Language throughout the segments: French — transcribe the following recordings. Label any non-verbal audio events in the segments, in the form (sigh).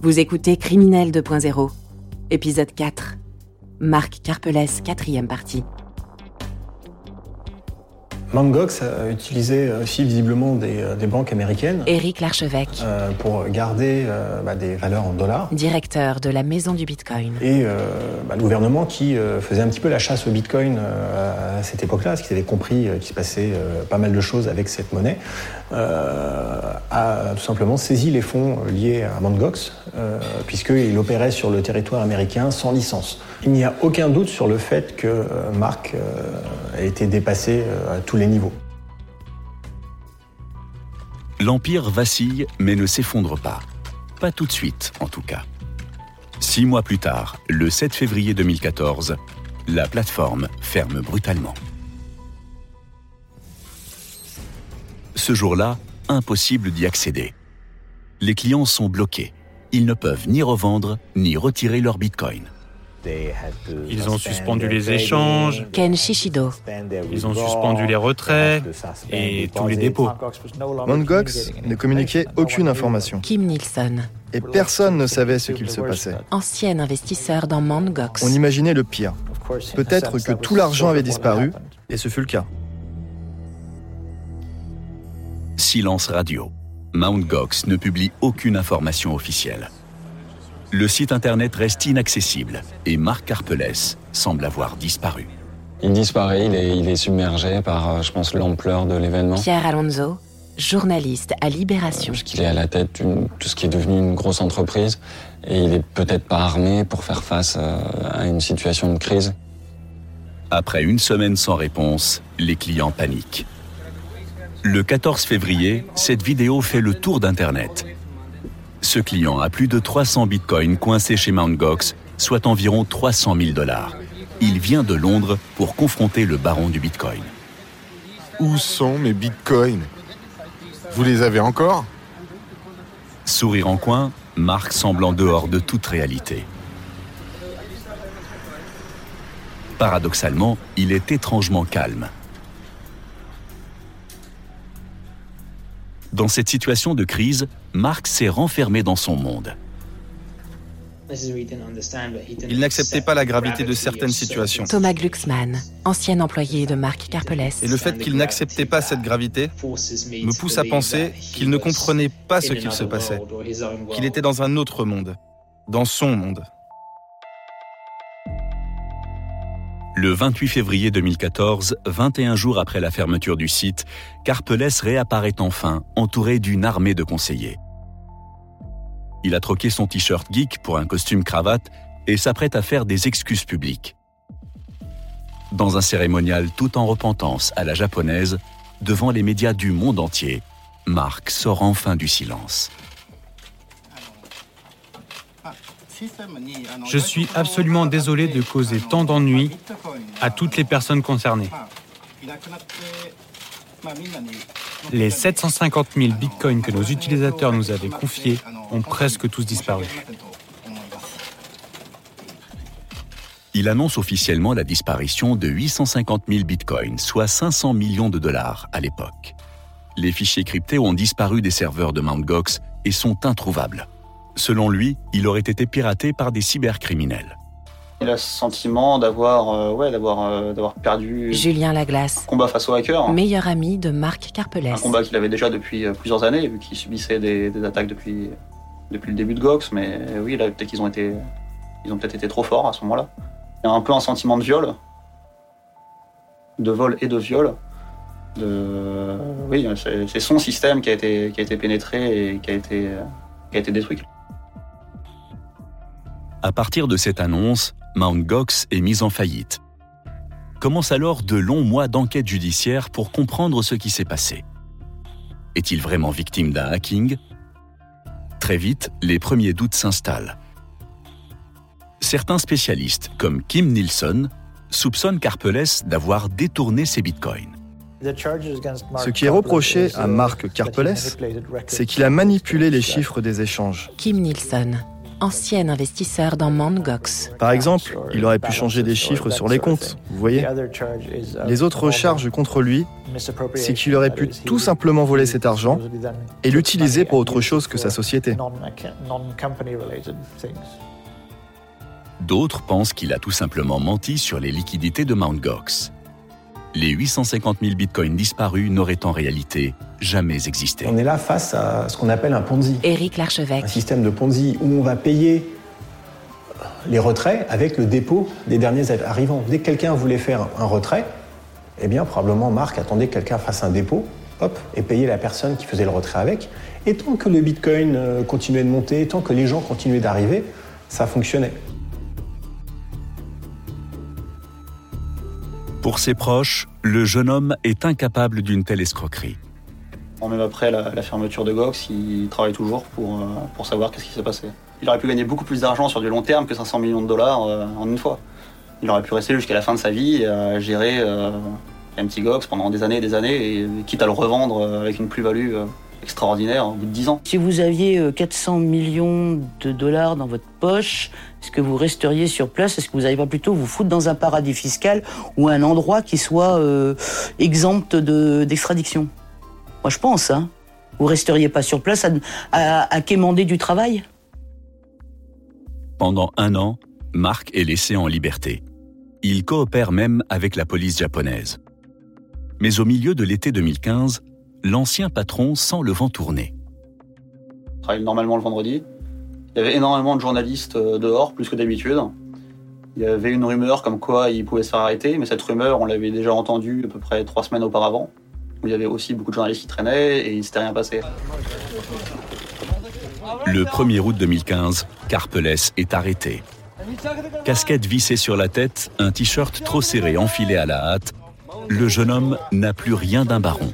Vous écoutez Criminel 2.0, épisode 4. Marc Carpelès, quatrième partie. Mangox a utilisé aussi visiblement des, euh, des banques américaines Éric Larchevêque, euh, pour garder euh, bah, des valeurs en dollars. directeur de la Maison du Bitcoin. Et euh, bah, le gouvernement qui euh, faisait un petit peu la chasse au bitcoin euh, à cette époque-là, parce qu'ils avaient compris euh, qu'il se passait euh, pas mal de choses avec cette monnaie, euh, a tout simplement saisi les fonds liés à Mangox, euh, puisqu'il opérait sur le territoire américain sans licence. Il n'y a aucun doute sur le fait que euh, Marc euh, a été dépassé euh, à tous les niveaux. L'Empire vacille mais ne s'effondre pas. Pas tout de suite, en tout cas. Six mois plus tard, le 7 février 2014, la plateforme ferme brutalement. Ce jour-là, impossible d'y accéder. Les clients sont bloqués. Ils ne peuvent ni revendre ni retirer leur bitcoin. Ils ont suspendu les échanges, Ken Shishido, ils ont suspendu les retraits et tous les dépôts. Mangox ne communiquait aucune information Kim Nielsen, et personne ne savait ce qu'il se passait. ancien investisseur dans Mangox. On imaginait le pire. Peut-être que tout l'argent avait disparu, et ce fut le cas. Silence radio. Mt. Gox ne publie aucune information officielle. Le site internet reste inaccessible et Marc Carpelès semble avoir disparu. Il disparaît, il est, il est submergé par, euh, je pense, l'ampleur de l'événement. Pierre Alonso, journaliste à Libération. Parce qu'il est à la tête de tout ce qui est devenu une grosse entreprise et il est peut-être pas armé pour faire face euh, à une situation de crise. Après une semaine sans réponse, les clients paniquent. Le 14 février, cette vidéo fait le tour d'Internet. Ce client a plus de 300 bitcoins coincés chez Mt. Gox, soit environ 300 000 dollars. Il vient de Londres pour confronter le baron du bitcoin. Où sont mes bitcoins? Vous les avez encore? Sourire en coin, Marc semble en dehors de toute réalité. Paradoxalement, il est étrangement calme. Dans cette situation de crise, Marc s'est renfermé dans son monde. Il n'acceptait pas la gravité de certaines situations. Thomas Glucksmann, ancien employé de Marc Carpelès. Et le fait qu'il n'acceptait pas cette gravité me pousse à penser qu'il ne comprenait pas ce qu'il se passait, qu'il était dans un autre monde, dans son monde. Le 28 février 2014, 21 jours après la fermeture du site, Carpelès réapparaît enfin, entouré d'une armée de conseillers. Il a troqué son t-shirt geek pour un costume cravate et s'apprête à faire des excuses publiques. Dans un cérémonial tout en repentance à la japonaise, devant les médias du monde entier, Marc sort enfin du silence. Je suis absolument désolé de causer tant d'ennuis à toutes les personnes concernées. Les 750 000 bitcoins que nos utilisateurs nous avaient confiés ont presque tous disparu. Il annonce officiellement la disparition de 850 000 bitcoins, soit 500 millions de dollars à l'époque. Les fichiers cryptés ont disparu des serveurs de Mt. Gox et sont introuvables. Selon lui, il aurait été piraté par des cybercriminels. Il a ce sentiment d'avoir euh, ouais, d'avoir euh, d'avoir perdu Julien un Laglace, combat face aux hackers. meilleur ami de Marc Un Carpelès. combat qu'il avait déjà depuis euh, plusieurs années, vu qu'il subissait des, des attaques depuis, depuis le début de Gox. Mais oui, là, peut-être qu'ils ont été, ils ont peut-être été trop forts à ce moment-là. Il y a un peu un sentiment de viol, de vol et de viol. De, oui, c'est c'est son système qui a été, qui a été pénétré et qui a été, qui a été détruit. À partir de cette annonce, Mt. Gox est mise en faillite. Commence alors de longs mois d'enquête judiciaire pour comprendre ce qui s'est passé. Est-il vraiment victime d'un hacking? Très vite, les premiers doutes s'installent. Certains spécialistes, comme Kim Nielsen, soupçonnent Carpelès d'avoir détourné ses bitcoins. Ce qui est reproché à Marc Carpelès, c'est qu'il a manipulé les chiffres des échanges. Kim Nielsen, ancien investisseur dans Mt. Gox. Par exemple, il aurait pu changer des chiffres sur les comptes, vous voyez. Les autres charges contre lui, c'est qu'il aurait pu tout simplement voler cet argent et l'utiliser pour autre chose que sa société. D'autres pensent qu'il a tout simplement menti sur les liquidités de Mt. Gox. Les 850 000 bitcoins disparus n'auraient en réalité jamais existé. On est là face à ce qu'on appelle un Ponzi. Éric Larchevêque. Un système de Ponzi où on va payer les retraits avec le dépôt des derniers arrivants. Dès que quelqu'un voulait faire un retrait, eh bien probablement Marc attendait que quelqu'un fasse un dépôt, hop, et payait la personne qui faisait le retrait avec. Et tant que le Bitcoin euh, continuait de monter, tant que les gens continuaient d'arriver, ça fonctionnait. Pour ses proches, le jeune homme est incapable d'une telle escroquerie. Même après la, fermeture de Gox, il travaille toujours pour, euh, savoir qu'est-ce qui s'est passé. Il aurait pu gagner beaucoup plus d'argent sur du long terme que 500 millions de dollars euh, en une fois. Il aurait pu rester jusqu'à la fin de sa vie à gérer euh, petit Gox pendant des années et des années, et quitte à le revendre avec une plus-value extraordinaire au bout de 10 ans. Si vous aviez 400 millions de dollars dans votre poche, est-ce que vous resteriez sur place? Est-ce que vous n'allez pas plutôt vous foutre dans un paradis fiscal ou un endroit qui soit euh, exempt d'extradition? Moi, je pense. Hein. Vous resteriez pas sur place à, quémander du travail? Pendant un an, Marc est laissé en liberté. Il coopère même avec la police japonaise. Mais au milieu de l'été 2015, l'ancien patron sent le vent tourner. Il travaille normalement le vendredi. Il y avait énormément de journalistes euh, dehors, plus que d'habitude. Il y avait une rumeur comme quoi il pouvait se faire arrêter, mais cette rumeur, on l'avait déjà entendue à peu près trois semaines auparavant. il y avait aussi beaucoup de journalistes qui traînaient et il ne s'était rien passé. Le 1er août 2015, Carpelès est arrêté. Casquette vissée sur la tête, un t-shirt trop serré enfilé à la hâte, le jeune homme n'a plus rien d'un baron.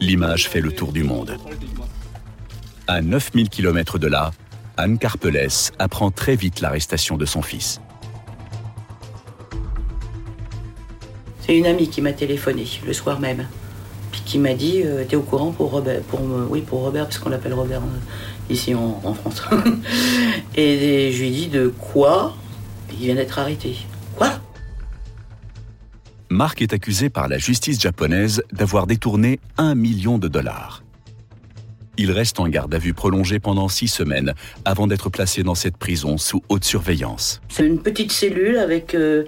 L'image fait le tour du monde. À 9000 km de là, Anne Carpelès apprend très vite l'arrestation de son fils. C'est une amie qui m'a téléphoné le soir même, puis qui m'a dit euh, T'es au courant pour Robert pour, Oui, pour Robert, parce qu'on l'appelle Robert euh, ici en, France. (laughs) et, je lui ai dit De quoi? Il vient d'être arrêté. Marc est accusé par la justice japonaise d'avoir détourné un million de dollars. Il reste en garde à vue prolongée pendant six semaines avant d'être placé dans cette prison sous haute surveillance. C'est une petite cellule avec euh,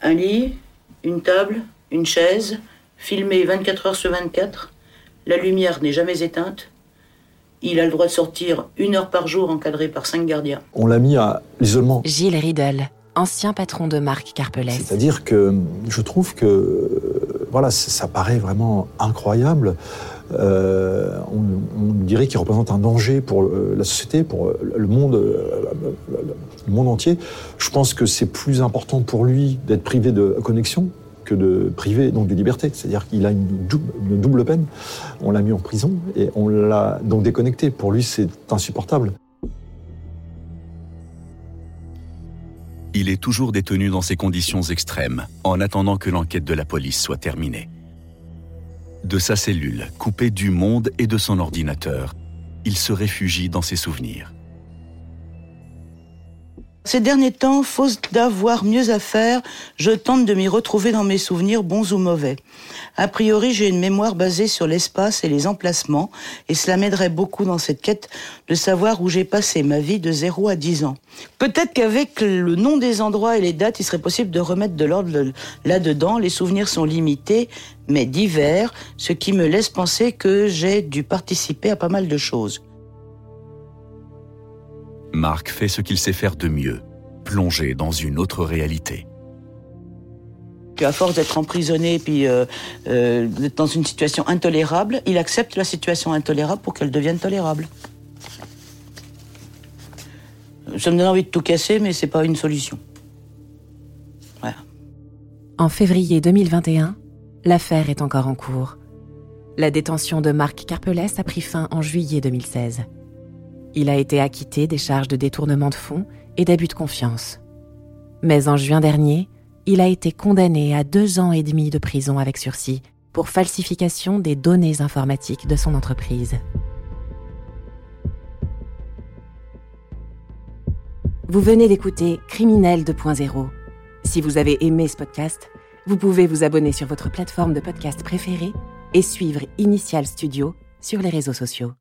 un lit, une table, une chaise, filmé 24 heures sur 24. La lumière n'est jamais éteinte. Il a le droit de sortir une heure par jour encadré par cinq gardiens. On l'a mis à l'isolement. Gilles Riedel, ancien patron de Marc Carpelès. C'est-à-dire que je trouve que voilà, ça paraît vraiment incroyable. Euh, on, dirait qu'il représente un danger pour euh, la société, pour euh, le monde, le monde entier. Je pense que c'est plus important pour lui d'être privé de connexion que de priver donc de liberté. C'est-à-dire qu'il a une double, peine. On l'a mis en prison et on l'a donc déconnecté. Pour lui, c'est insupportable. Il est toujours détenu dans ces conditions extrêmes, en attendant que l'enquête de la police soit terminée de sa cellule, coupée du monde et de son ordinateur. Il se réfugie dans ses souvenirs. Ces derniers temps, faute d'avoir mieux à faire, je tente de m'y retrouver dans mes souvenirs, bons ou mauvais. A priori, j'ai une mémoire basée sur l'espace et les emplacements, et cela m'aiderait beaucoup dans cette quête de savoir où j'ai passé ma vie de 0 à 10 ans. Peut-être qu'avec le nom des endroits et les dates, il serait possible de remettre de l'ordre là-dedans. Les souvenirs sont limités, mais divers, ce qui me laisse penser que j'ai dû participer à pas mal de choses. Marc fait ce qu'il sait faire de mieux, plonger dans une autre réalité. À force d'être emprisonné puis euh, euh, d'être dans une situation intolérable, il accepte la situation intolérable pour qu'elle devienne tolérable. Ça me donne envie de tout casser, mais c'est pas une solution. En février 2021, l'affaire est encore en cours. La détention de Marc Carpelès a pris fin en juillet 2016. Il a été acquitté des charges de détournement de fonds et d'abus de confiance. Mais en juin dernier, il a été condamné à deux ans et demi de prison avec sursis pour falsification des données informatiques de son entreprise. Vous venez d'écouter Criminel 2.0. Si vous avez aimé ce podcast, vous pouvez vous abonner sur votre plateforme de podcast préférée et suivre Initial Studio sur les réseaux sociaux.